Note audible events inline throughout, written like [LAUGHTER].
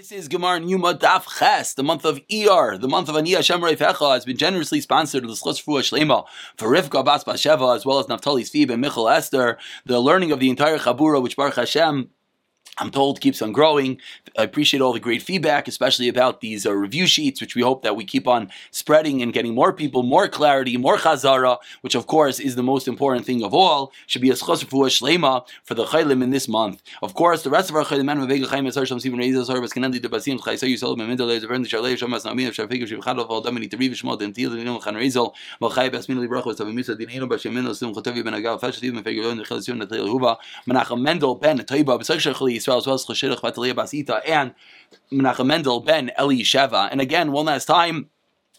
This is Gemar Yuma Daf Ches, the month of Iyar, the month of Ani Hashem Reifecha, has been generously sponsored with L'schos Fua Shlema for Rivka Bas Basheva, as well as Naftali Sfib and Michal Esther, the learning of the entire Chabura, which Baruch Hashem I'm told keeps on growing. I appreciate all the great feedback, especially about these uh, review sheets, which we hope that we keep on spreading and getting more people, more clarity, more chazara, which of course is the most important thing of all. Should be a schosrfua shlema for the chaylim in this month. Of course, the rest of our chaylim man vega chayim esar sham sivin reizah sar bas kenendi debasim chaysa yisol memendel leiz vern shalei shamas namin of shafik shiv chadol vol damini teriv shmol den til den chan reizol vol chay bas min li brachos tav misa din eno bas yemen osim chotavi ben agal fashiv men fegel on chel sion natel huva menachem mendel ben tayba besach shachli Yisrael as well as Basita and Menachem Mendel ben Eli Sheva. And again, one last time,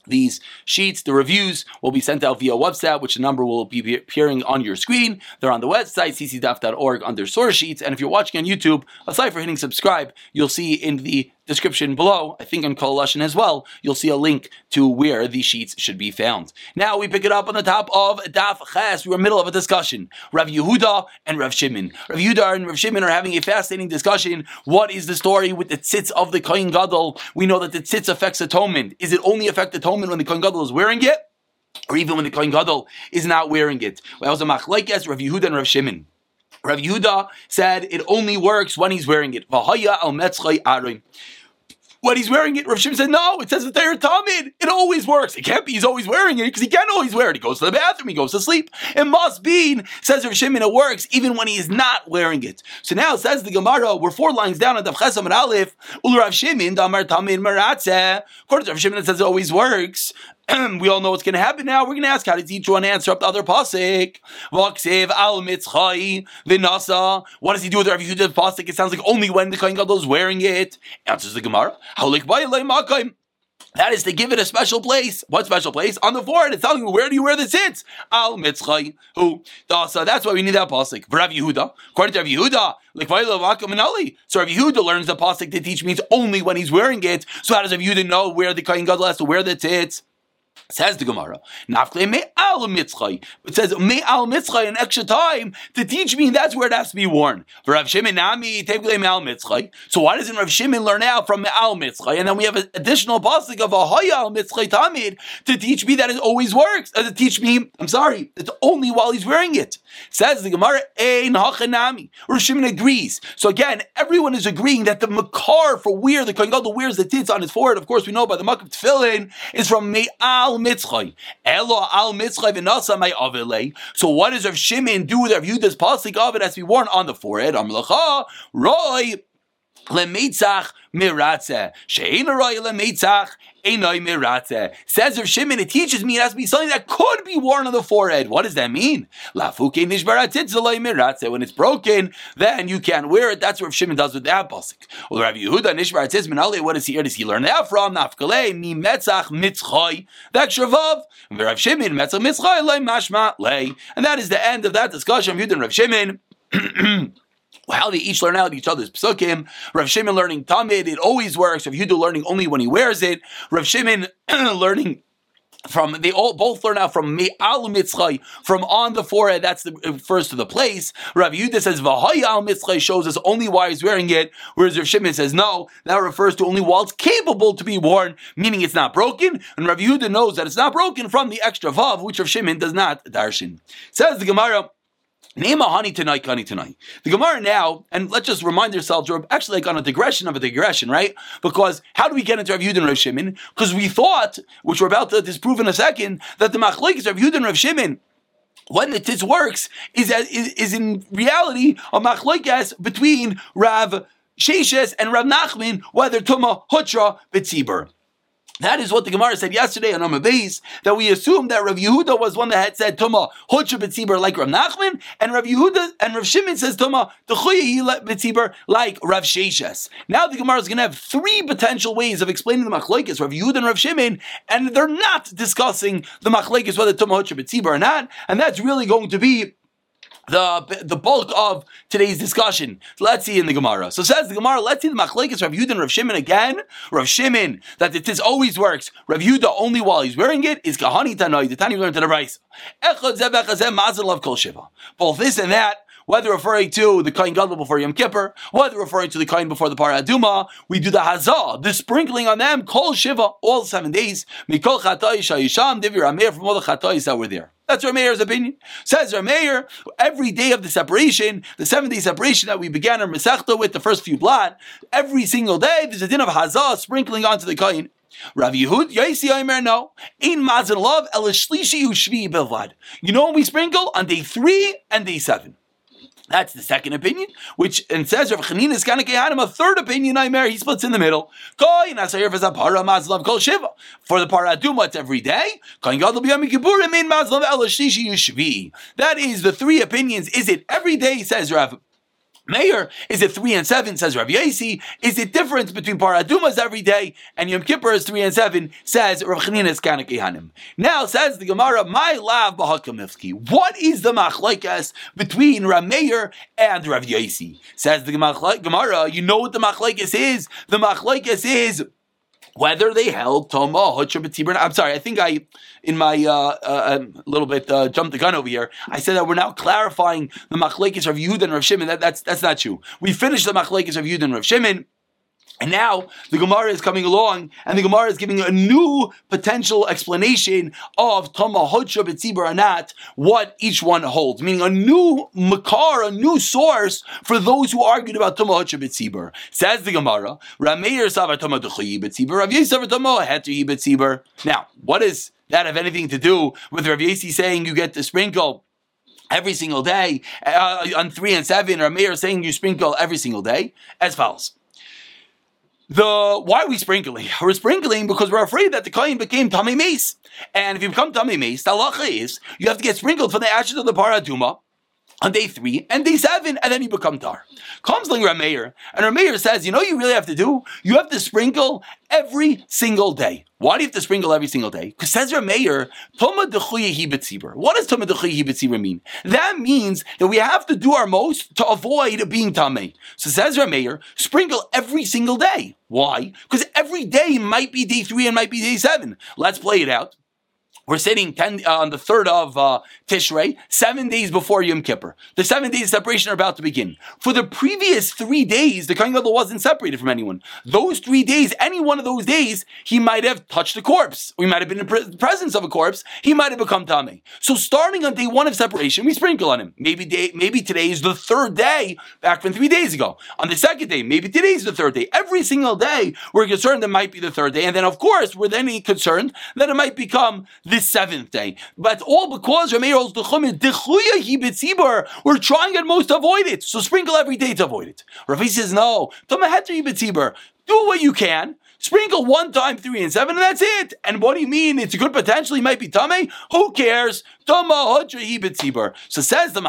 these sheets, the reviews, will be sent out via WhatsApp, which the number will be appearing on your screen. They're on the website, ccdaf.org, under source sheets. And if you're watching on YouTube, aside from hitting subscribe, you'll see in the description below, I think on Kol Halashon as well, you'll see a link to where these sheets should be found. Now we pick it up on the top of Daf Ches. We're in the middle of a discussion. Rav Yehuda and Rav Shimon. Rav Yehuda and Rav Shimon are having a fascinating discussion. What is the story with the tzitz of the Kohen Gadol? We know that the tzitz affects atonement. Is it only affect atonement when the Kohen Gadol is wearing it? Or even when the Kohen Gadol is not wearing it? Well, was a machlekes Rav Yehuda and Rav Shimon. Rav Yehuda said it only works when he's wearing it. When he's wearing it, Rav Shimon said, no, it says that they're Talmud. It always works. It can't be he's always wearing it because he can't always wear it. He goes to the bathroom, he goes to sleep. Must be, says Rav Shimon, it works even when he is not wearing it. So now says the Gemara, we're four lines down on the Chesam and Aleph, Ul Rav Shimon, Damar Talmud Maratze. According to Rav Shimon, it says it always works. [CLEARS THROAT] we all know what's going to happen now. We're going to ask how does each one answer up the other pasuk? V'aksev al mitzchai v'nasa. What does he do with the Rav Yehuda's pasuk? It sounds like only when the kohen gadol is wearing it. Answers the Gemara. That is to give it a special place. What special place? On the forehead. It's telling you where do you wear the tzitz? Al mitzchai. Who? So that's why we need that pasuk. Rav Yehuda, according to Rav Yehuda, like So Rav Yehuda learns the pasuk to teach means only when he's wearing it. So how does Rav Yehuda know where the kohen gadol has to wear the tzitz? Says the Gemara, Nafkle me al mitzchay. It says me al mitzchay an extra time to teach me that's where it has to be worn. For Rav Shimon nami tevle me al mitzchay. So why doesn't Rav Shimon learn out from me al mitzchay? And then we have an additional pasuk of a al mitzchay tamid to teach me that it always works. Uh, to teach me, I'm sorry, it's only while he's wearing it. Says the Gemara, ein hachanami. Rav Shimon agrees. So again, everyone is agreeing that the makar for where the kohen gadol wears the tzitz on his forehead. Of course, we know by the makam tefillin is from me al mitzchay. Elo al mitzchay v'nasa may avile. So what does Rav Shimon do with Rav Yehuda's pasuk of it has to be worn on the forehead? Roy lemitzach miratze. Shein roy lemitzach Einoi miratze. Says Rav Shimon, it teaches me it has to be something that could be worn on the forehead. What does that mean? Lafuke nishbaratitzaloi miratze. When it's broken, then you can't wear it. That's what Rav Shimon does with that pasuk. Well, Rav Yehuda nishbaratitz minale. What is he? Where does he learn that from? Nafkale mi metzach mitzchay. The extra vav. Rav Shimon metzach mitzchay lei mashma lei. And that is the end of that discussion. Yehuda and Rav Shimon. [CLEARS THROAT] how they each learn out each other's psukim. Rav Shimon learning Tamid, it always works. Rav Yehuda learning only when he wears it. Rav Shimon [CLEARS THROAT] learning from they all both learn out from me'al mitzchay from on the forehead. That's the uh, first to the place. Rav Yehuda says v'hayal mitzchay shows us only why he's wearing it, whereas Rav Shimon says no, that refers to only while it's capable to be worn, meaning it's not broken. And Rav Yehuda knows that it's not broken from the extra vav, which Rav Shimon does not darshin. Says the Gemara. Name a honey tonight, honey tonight. The Gemara now, and let's just remind ourselves, we're actually like on a digression of a digression, right? Because how do we get into Rav Yudin Rav Shimon? Because we thought, which we're about to disprove in a second, that the machlekes Rav Yudin Rav Shimon when the tzitz works is, is, is in reality a machlekes between Rav Sheshes and Rav Nachman, whether Tuma Hutra Betzibur. That is what the Gemara said yesterday on Amabez, that we assumed that Rav Yehuda was one that had said Tuma Hucha B'tzibur like Rav Nachman, and Rav Yehuda and Rav Shimon says Tuma T'chuya B'tzibur like Rav Sheshes. Now the Gemara is going to have three potential ways of explaining the Machlekes, Rav Yehuda and Rav Shimon, and they're not discussing the Machlekes whether Tuma Hucha B'tzibur or not, and that's really going to be the the bulk of today's discussion. Let's see in the Gemara. So says the Gemara. Let's see the Machlekes Rav Yehuda Rav Shimon again. Rav Shimon that it is always works. Rav Yehuda only while he's wearing it is Kahani Tanoi. The Tani learned to the rice. Both this and that whether referring to the Kain Gadol before Yom Kippur, whether referring to the Kain before the Parah Aduma, we do the Hazah, the sprinkling on them, Kol Shiva, all seven days, Mikol Chatay Shayisham, Divir Amir, from all the Chatayis that were there. That's Rameir's opinion. Says Rameir, every day of the separation, the seven day separation that we began our Masechta with, the first few blot, every single day there's a din of Hazah sprinkling onto the Kain. Rav Yehud, Yaisi Aimer, no. Ein mazin love, el shlishi ushvi bilvad. You know when we sprinkle? On day three and day seven. That's the second opinion, which and says Rav Chanina is kind of a third opinion. Aimer, he splits in the middle. For the paraduma, it's every day. That is the three opinions. Is it every day? Says Rav Meir, is it three and seven? Says Rav Yasi. Is it difference between Paradumas every day and Yom Kippur is three and seven? Says Rav Chanina's Kanak Hanim. Now says the Gemara, my lav b'hakamivski. What is the machlaikas between Rav Meir and Rav Yasi? Says the Gemara, you know what the machlaikas is? The machlaikas is whether they held Toma Hutcha I'm sorry, I think I, in my uh, uh, um, little bit uh, jumped the gun over here. I said that we're now clarifying the machlekes of Yud and Rav Shimon. That, that's that's not true. We finished the machlekes of Yud and Rav Shimon. And now the Gemara is coming along, and the Gemara is giving a new potential explanation of Tama Hodsha B'tzibur Anat, what each one holds, meaning a new makar, a new source for those who argued about Tama Hodsha B'tzibur. Says the Gemara, Rameir Savar Tama Dechayi B'tzibur, Rav Yisrav Tama Heter B'tzibur. Now, what does that have anything to do with Rav Yasi saying you get to sprinkle? Every single day uh, on three and seven, or Meir saying you sprinkle every single day as follows the why are we sprinkling? We're sprinkling because we're afraid that the coin became tummy mace. And if you become tummy mace, the halacha is you have to get sprinkled from the ashes of the paraduma on day three and day seven, and then you become tar. Comes like Rameir, and Rameir says, you know you really have to do? You have to sprinkle every single day. Why do you have to sprinkle every single day? Because says Rameir, Toma dechuye What does Toma dechuye mean? That means that we have to do our most to avoid being tame. So says Rameir, sprinkle every single day. Why? Because every day might be day three and might be day seven. Let's play it out. We're sitting 10, uh, on the third of uh, Tishrei, seven days before Yom Kippur. The seven days of separation are about to begin. For the previous three days, the Kohen Gadol wasn't separated from anyone. Those three days, any one of those days, he might have touched a corpse. We might have been in the presence of a corpse. He might have become Tame. So starting on day one of separation, we sprinkle on him. Maybe day, maybe today is the third day back from three days ago. On the second day, maybe today is the third day. Every single day, we're concerned that might be the third day. And then, of course, we're then concerned that it might become the seventh day. But all because Rameir holds the chumid, we're trying at most to avoid it. So sprinkle every day to avoid it. Rafi says, no, do what you can. Sprinkle one time three and seven, and that's it. And what do you mean? It's a good potential. He might be tummy. Who cares? So says the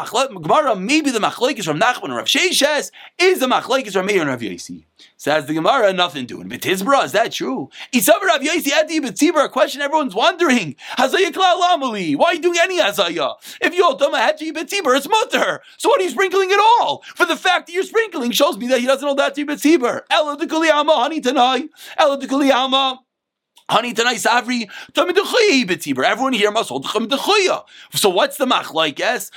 Gemara. Maybe the machlekes from Nachman and Rav Sheshes is the machlekes from Meir and Rav Yasi. Says the Gemara, nothing doing. But Tizbra, is that true? Isav Rav Yasi Adi B'tzibra, a question everyone's wondering. Hazaya Lamali. Why are you doing any Hazaya? If you Toma Hachi B'tzibra, it's mutter. So what are you sprinkling at all? For the fact that you're sprinkling shows me that he doesn't know that B'tzibra. Ela Dekuliyama, honey tanai. Ela Dekuliyama. Honey tonight savri Everyone here must hold So what's the machlaikes?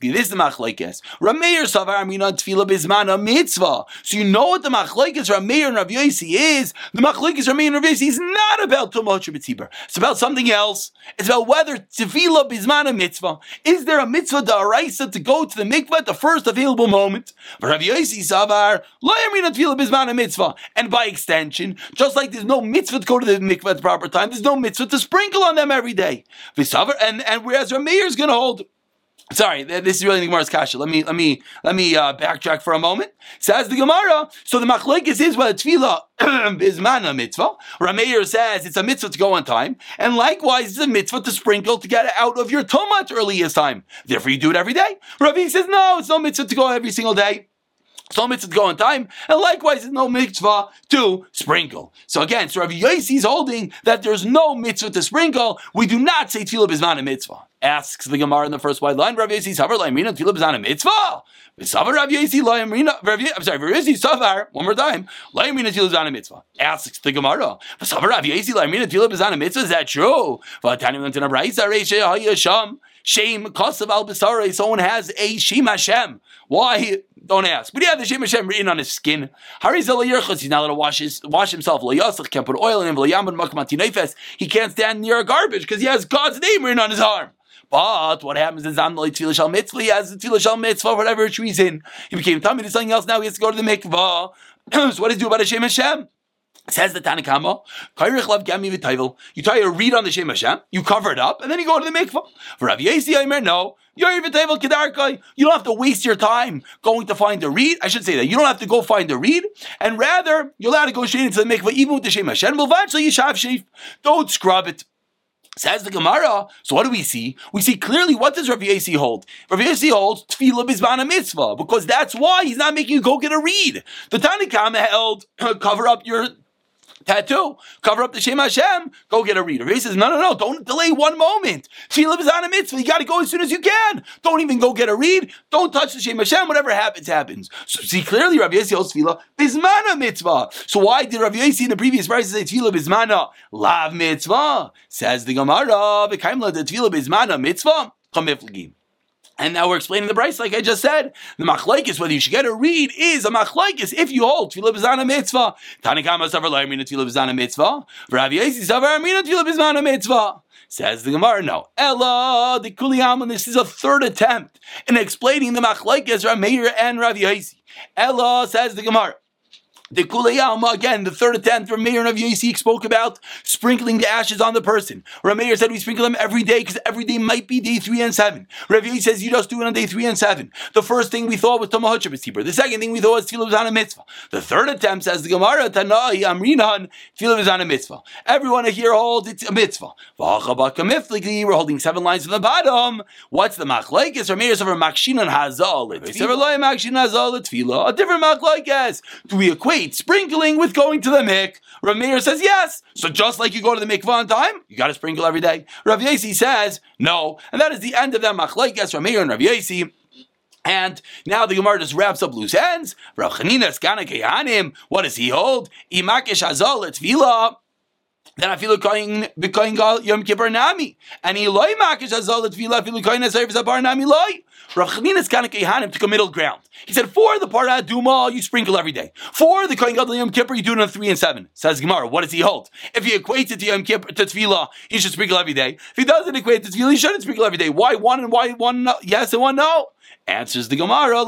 This is the machlaikes. Rameir savar amina tevila bizmana mitzvah. So you know what the machlaikes Rameir and Rav Yosi is. The machlaikes Rameir and Rav Yosi is not about tumach b'tzibur. It's about something else. It's about whether tevila bizmana mitzvah. Is there a mitzvah da'araisa to go to the mikvah at the first available moment? Rav Yosi savar lo amina tevila bizmana mitzvah. And by extension, just like there's no mitzvah mitzvah to go to the mikvah at the proper time. There's no mitzvah to sprinkle on them every day. And, and whereas Rameir is going to hold Sorry, this is really the Gemara's kasha. Let me let me let me uh, backtrack for a moment. Says the Gemara. So the machlekes is whether tevilah [CLEARS THROAT] is mana mitzvah. Rameir says it's a mitzvah to go on time, and likewise it's a mitzvah to sprinkle to get out of your tomat earliest time. Therefore, you do it every day. Ravi says no, it's no mitzvah to go every single day. So mitzvah go on time, and likewise, there's no mitzvah to sprinkle. So again, so Rabbi Yossi is holding that there's no mitzvah to sprinkle. We do not say tevilah is not a mitzvah. Asks the Gemara in the first white line, Rabbi Yossi savar la'amrina tevilah is not a mitzvah. Savar Rabbi Yossi la'amrina. I'm sorry, Rabbi Yossi savar one more time la'amrina tevilah is not a mitzvah. Asks the Gemara, savar Rabbi Yossi la'amrina tevilah is not a mitzvah. Is that true? Shame Kosav al Basara, someone has a Shem Hashem. Why? Don't ask. But he had the Shem Hashem written on his skin. He's not allowed to wash, his, wash himself. Can't put oil in him. He can't stand near garbage because he has God's name written on his arm. But what happens is Amnali Tevilah Shal Mitzvah, he has the Tevilah Shal Mitzvah, for whatever reason. He became Tamid to something else, now he has to go to the mikvah. [CLEARS THROAT] so what does he do about Hashem Hashem? Says the Tanakama, you tie a reed on the Shem Hashem, you cover it up, and then you go to the mikvah. For Rav Yesi, Aimer, no. You don't have to waste your time going to find a reed. I should say that. You don't have to go find a reed, and rather, you're allowed to go straight into the mikvah, even with the Shem Hashem. Don't scrub it. Says the Gemara. So what do we see? We see clearly what does Rav Yasi hold? Rav Yasi holds tevilah bizmana mitzvah because that's why he's not making you go get a reed. The Tanakama held [CLEARS THROAT] cover up your tattoo, cover up the Shem Hashem, go get a reader. He says, no, no, no, don't delay one moment. Tevilah is on a mitzvah. You got to go as soon as you can. Don't even go get a reed. Don't touch the Shem Hashem. Whatever happens, happens. So see clearly, Rav Yossi holds tevilah bismana mitzvah. So why did Rav Yossi in the previous verse say tevilah bismana lav mitzvah? Says the Gemara, the tevilah bismana mitzvah. Chamifligim. And now we're explaining the price, like I just said. The machlaikis, whether you should get a reed, is a machlaikis if you hold tevilah b'zana mitzvah. Tanakama savar la'amina tevilah b'zana mitzvah. Rav Yesi savar amina b'zana mitzvah. Says the Gemara, no. Ella, the kuliyam, this is a third attempt in explaining the machlaikis, Rav Meir and Rav Yesi. Ella, says the Gemara. The Kuleyalma, again, the third attempt from Meir of Yosik spoke about sprinkling the ashes on the person. Rameir said we sprinkle them every day because every day might be day three and seven. Rav says you just do it on day three and seven. The first thing we thought was Tomah Keeper. The second thing we thought was Tevilah on a mitzvah. The third attempt says the Gemara, Tanai Amrinan, Tevilah on a mitzvah. Everyone here holds it's a mitzvah. We're holding seven lines from the bottom. What's the machlaikis? Rameir said Makshinan Hazal. A different machlaikis. Do we equate wait, sprinkling with going to the mik. Rav Meir says yes. So just like you go to the mikvah on time, you got to sprinkle every day. Rav Yasi says no, and that is the end of that machlekes. Rav Meir and Rav Yasi. And now the Gemara just wraps up loose ends. Rav Chanina What does he hold? Imakesh Azal Vila then I feel going becoming Yom Kippur Nami. And he loy makish azal tevilah feel going as service bar Nami loy. Rav Chanina's kind of kehanim took a middle ground. He said, for the para duma, you sprinkle every day. For the Kohen Gadol Yom Kippur, you do it on three and seven. Says Gemara, what does he hold? If he equates it to Yom Kippur to tevilah, he should sprinkle every day. If he doesn't equate to tevilah, he shouldn't sprinkle every day. Why one and why one No? yes and one no? Answers the Gemara,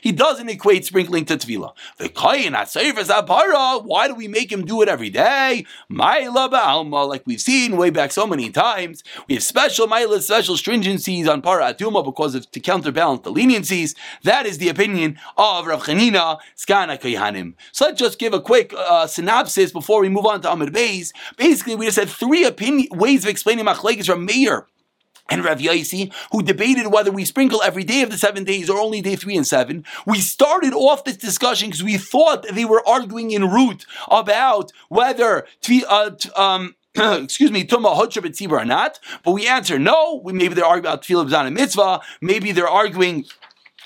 He doesn't equate sprinkling to tevilah. The apara. Why do we make him do it every day? Ma'ila Ba'alma, like we've seen way back so many times. We have special ma'ila, special stringencies on para atuma because of to counterbalance the leniencies. That is the opinion of Rav Chanina Skana. So let's just give a quick uh, synopsis before we move on to Amid Beis. Basically, we just had three opinion ways of explaining Machlekes from Meir and Rav Yaisi, who debated whether we sprinkle every day of the seven days or only day three and seven. We started off this discussion because we thought they were arguing in root about whether uh, um, [CLEARS THROAT] excuse me, Tuma Hotra or not. But we answer no. We, maybe they're arguing about Tevilah and Mitzvah. Maybe they're arguing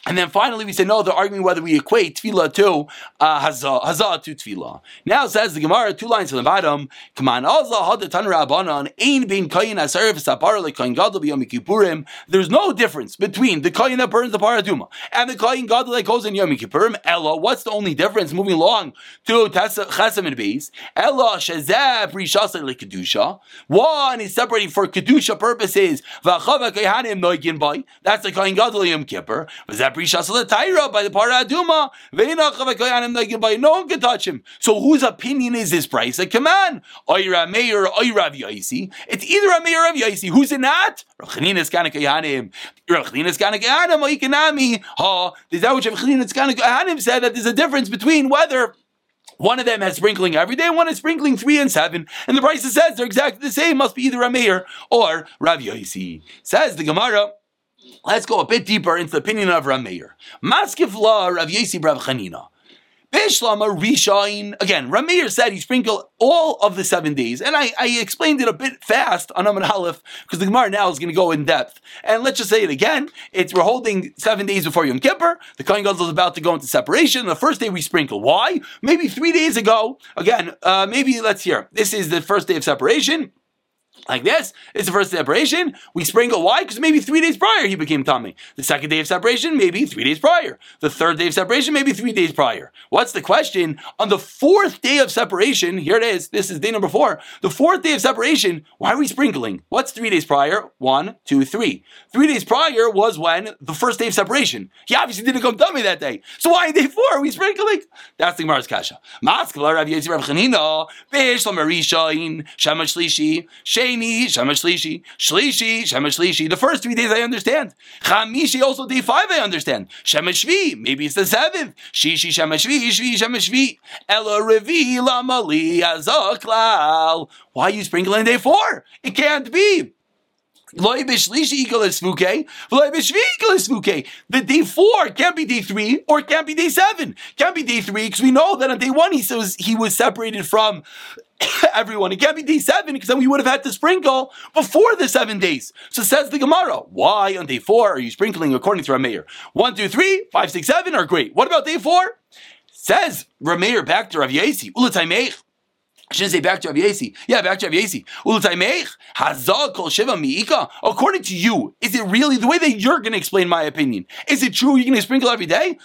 and then finally, we say no. They're arguing whether we equate tevilah to uh, hazah, to tevilah. Now says the Gemara, two lines from the bottom. Come on, ein bin kayin kayin gadol kippurim. There's no difference between the kayin that burns the paraduma and the kayin gadol that goes in yom kippurim. Ella, what's the only difference? Moving along to chesam and beis. Ella shezeh prishasa kedusha. One is separating for kedusha purposes. That's the kayin gadol yom kippur by the Para Aduma. No one can touch him. So whose opinion is this price? A command. Oira Meir, Oira Yaisi. It's either a Meir of Yaisi. Who's in that? Rachaninas Kanakayanim. Rachaninas Kanakayanim, Oikanami. Ha. Is that what Rachaninas Kanakayanim said that there's a difference between whether one of them has sprinkling every day, one is sprinkling three and seven, and the price says they're exactly the same. Must be either a mayor or Rav Yosi. Says the Gemara. Let's go a bit deeper into the opinion of Rameir. Maskif law Rav Yesi Rav Chanina. Bishlama Rishain. Again, Rameir said he sprinkled all of the seven days. And I, I explained it a bit fast on Amad Aleph because the Gemara now is going to go in depth. And let's just say it again. It's we're holding seven days before Yom Kippur. The Kohen Gadol is about to go into separation. The first day we sprinkle. Why? Maybe three days ago. Again, uh, maybe let's hear. This is the first day of separation. Like this. It's the first separation. We sprinkle. Why? Because maybe three days prior he became tummy. The second day of separation, maybe three days prior. The third day of separation, maybe three days prior. What's the question? On the fourth day of separation, here it is. This is day number four. The fourth day of separation, why are we sprinkling? What's three days prior? One, two, three. Three days prior was when the first day of separation. He obviously didn't come tummy that day. So why day four are we sprinkling? That's the Gemara's kasha. Maskala Rav Yezir Rav Chanina, Sheni, Shemash Shlishi, Shlishi, Shemash Shlishi. The first three days I understand. Chamishi also day five I understand. Shemash Shvi, maybe it's the seventh. Shishi Shemash Shvi, Shvi Shemash Shvi. Revi Lamali. Why are you sprinkling day four? It can't be. The day four can't be day three or can't be day seven. Can't be day three because we know that on day one he says he was separated from [COUGHS] everyone. It can't be day seven because then we would have had to sprinkle before the seven days. So says the Gemara, why on day four are you sprinkling according to Rameir? One, two, three, five, six, seven are great. What about day four? Says Rameir back to Rav Yasi, I shouldn't say back to Rav Yasi. Yeah, back to Rav Yasi. According to you, is it really the way that you're going to explain my opinion? Is it true you're going to sprinkle every day?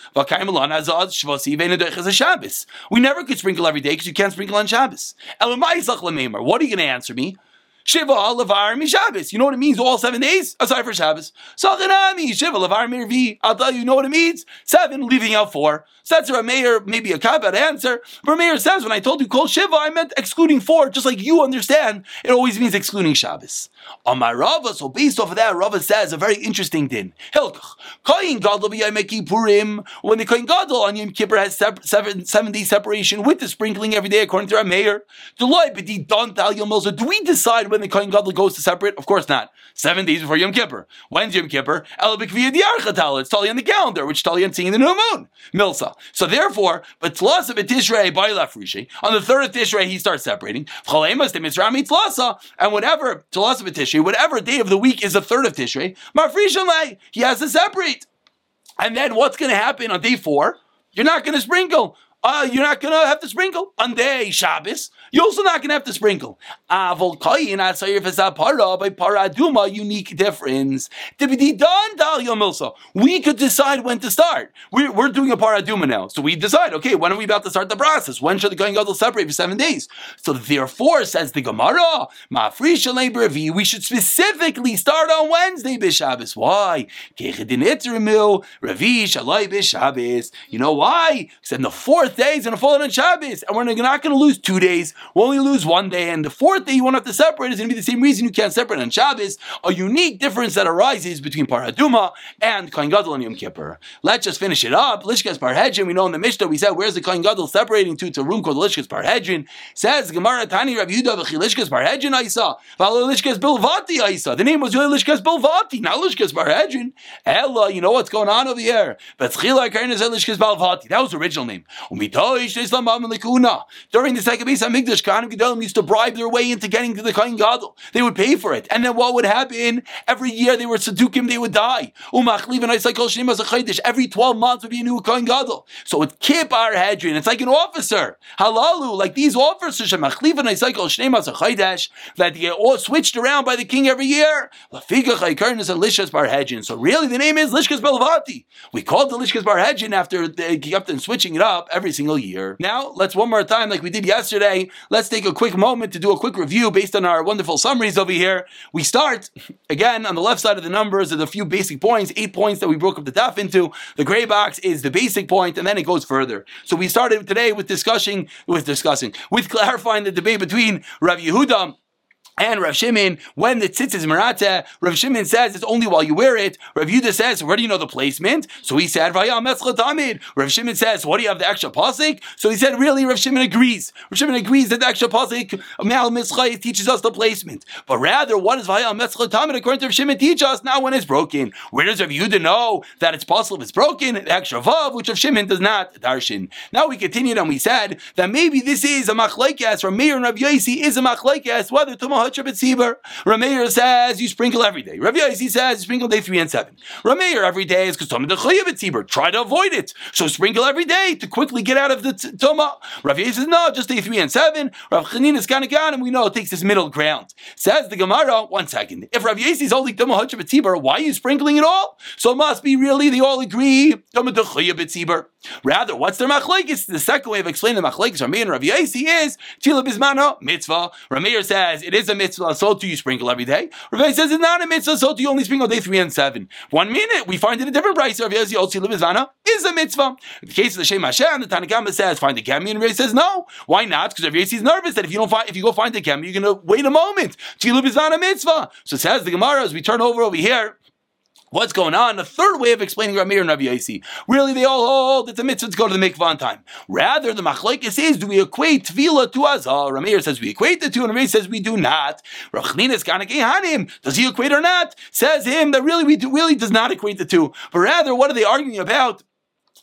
We never could sprinkle every day because you can't sprinkle on Shabbos. What are you going to answer me? Shiva Lavar Mi Shabbos. You know what it means? All seven days aside for Shabbos. Sachanami Shiva Lavar Mirvi. I'll tell you, you know what it means? Seven, leaving out four. So that's Rameir, maybe a cop answer. Rameir says, when I told you call Shiva, I meant excluding four, just like you understand. It always means excluding Shabbos. On my Rava, so based off of that, Rava says a very interesting din. Hilkach. Koyin Gadol Purim. When the Koyin Gadol on Yom Kippur has seven, seven day separation with the sprinkling every day, according to Rameir. Do we decide when the Kohen Gadol goes to separate? Of course not. Seven days before Yom Kippur. When's Yom Kippur? It's Tali on the calendar, which Tali on seeing the new moon. Milsa. So therefore, but Tlasa b'Tishrei by Lafrishi. On the third of Tishrei, he starts separating. And whatever Tlasa b'Tishrei, whatever day of the week is the third of Tishrei, Mafrishan he has to separate. And then what's going to happen on day four? You're not going to sprinkle. Uh, you're not going to have to sprinkle on day Shabbos. You're also not going to have to sprinkle. Avol koyin atzayir v'zapara by paraduma unique difference. We could decide when to start. We're, we're doing a paraduma now, so we decide. Okay, when are we about to start the process? When should the kohen gadol separate for seven days? So therefore, says the Gemara, lebervi. We should specifically start on Wednesday b'Shabbos. Why? You know why? Because in the fourth day is going to fall on Shabbos, and we're not going to lose two days. We'll only lose one day, and the fourth day you won't have to separate is going to be the same reason you can't separate on Shabbos. A unique difference that arises between Paraduma and Kohen Gadol and Yom Kippur. Let's just finish it up. Lishkas Parhedrin. We know in the Mishnah we said where's the Kohen Gadol separating to? It's a room called Lishkas Parhedrin. Says Gemara Tani Rav Yehuda Lishkas Parhedrin Isa. Lishkas Bilvati Isa. The name was really Lishkas Bilvati, not Lishkas Parhedrin. Ella, you know what's going on over here? That was the original name. During the second base, Hamikdash, Kohanim Gedolim used to bribe their way into getting to the Kohen Gadol. They would pay for it. And then what would happen? Every year they were Sadukim, they would die. Every 12 months would be a new Kohen Gadol. So it's Kippar Hedrin. It's like an officer. Halalu, like these officers, that get all switched around by the king every year. So really the name is Lishkas Belavati. We called the Lishkas Parhedrin after they kept on switching it up every single year. Now, let's one more time, like we did yesterday, let's take a quick moment to do a quick review based on our wonderful summaries over here. We start, again, on the left side of the numbers, there's a few basic points, eight points that we broke up the daf into. The gray box is the basic point, and then it goes further. So we started today with discussing, with discussing, with clarifying the debate between Rav Yehuda and Rav Shimon, when the tzitz is marata, Rav Shimon says it's only while you wear it. Rav Yudah says, where do you know the placement? So he said, Rav Shimon says, what do you have the extra pasik? So he said, really, Rav Shimon agrees. Rav Shimon agrees that the extra pasik, of Me'al Mitzchay, teaches us the placement. But rather, what does Vayal Metzchay Tamid according to Rav Shimon teach us now when it's broken? Where does Rav Yudah know that it's possible if it's broken? The extra vav, which Rav Shimon does not darshin. Now we continued and we said that maybe this is a machlaikas, from Meir and Rav Yosi is a machlaikas, whether Tumah etziber. Rameir says you sprinkle every day. Rav Yaisi says you sprinkle day three and seven. Rameir every day is because Toma the chayav etziber. Try to avoid it. So sprinkle every day to quickly get out of the tuma. Rav Yaisi says no, just day three and seven. Rav Chanin is kind of gone, and we know it takes this middle ground. Says the Gemara. One second. If Rav Yaisi is tuma hachab etziber, why are you sprinkling it all? So it must be really they all agree tuma the chayav etziber. Rather, what's their machlekes? The second way of explaining the machlekes Rameir and Rav Yaisi is tila bismana mitzvah. Rameir says it is a mitzvah, so do you sprinkle every day. Rav says it's not a mitzvah, so do you only sprinkle day three and seven. One minute we find it a different price. Rav also tila bismana is a mitzvah. In the case of the Shem Hashem, the Tanakhama says find the kemi, and Rav says no. Why not? Because Rav is nervous that if you don't find, if you go find the kemi, you're going to wait a moment. Bismana mitzvah. So says the Gemara as we turn over over here. What's going on? The third way of explaining Ramir and Rabbi Yaisi. Really, they all hold it's a mitzvah to go to the mikvah on time. Rather, the machlekes is, do we equate tvila to azal? Ramir says we equate the two, and Ramir says we do not. Rachlinis kanak Does he equate or not? Says him that really we do, really does not equate the two. But rather, what are they arguing about?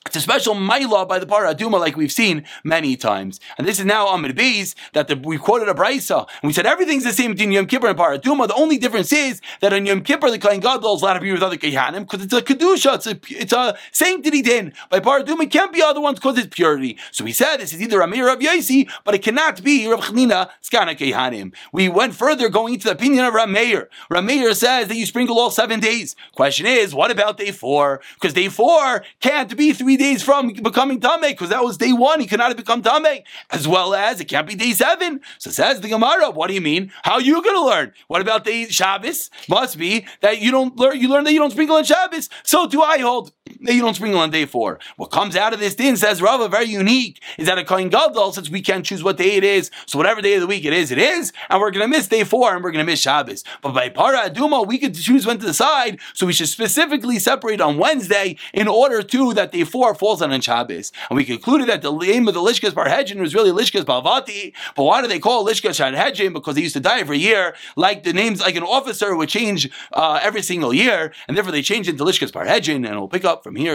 It's a special maila by the Parah Aduma, like we've seen many times. And this is now Amid Beis that the, we quoted a brisa, and we said everything's the same between Yom Kippur and Parah Aduma. The only difference is that on Yom Kippur the Kohen Gadol is allowed to be with other Kehanim because it's a kedusha, it's a it's a sanctity din. By Parah Aduma, it can't be other ones because it's purity. So we said this is either Amir Rav Yaisi, but it cannot be Rav Chanina Skana Kehanim. We went further, going into the opinion of Rameir. Rameir says that you sprinkle all seven days. Question is, what about day four? Because day four can't be three days from becoming Tameh, because that was day one, he could not have become Tameh, as well as it can't be day seven. So says the Gemara, what do you mean? How are you going to learn? What about day Shabbos? Must be that you don't learn, you learn that you don't sprinkle on Shabbos. So do I hold that you don't sprinkle on day four. What comes out of this din, says Rava, very unique, is that a Kohen Gadol, since we can't choose what day it is, so whatever day of the week it is, it is, and we're going to miss day four and we're going to miss Shabbos. But by Para Aduma, we could choose when to decide, so we should specifically separate on Wednesday in order to that day four falls on Shabbos. And we concluded that the name of the Lishkas Parhedrin was really Lishkas Balvati, but why do they call Lishkas Parhedrin? Because they used to die every year, like the names, like an officer would change uh, every single year, and therefore they changed it to Lishkas Parhedrin, and we'll pick up from here.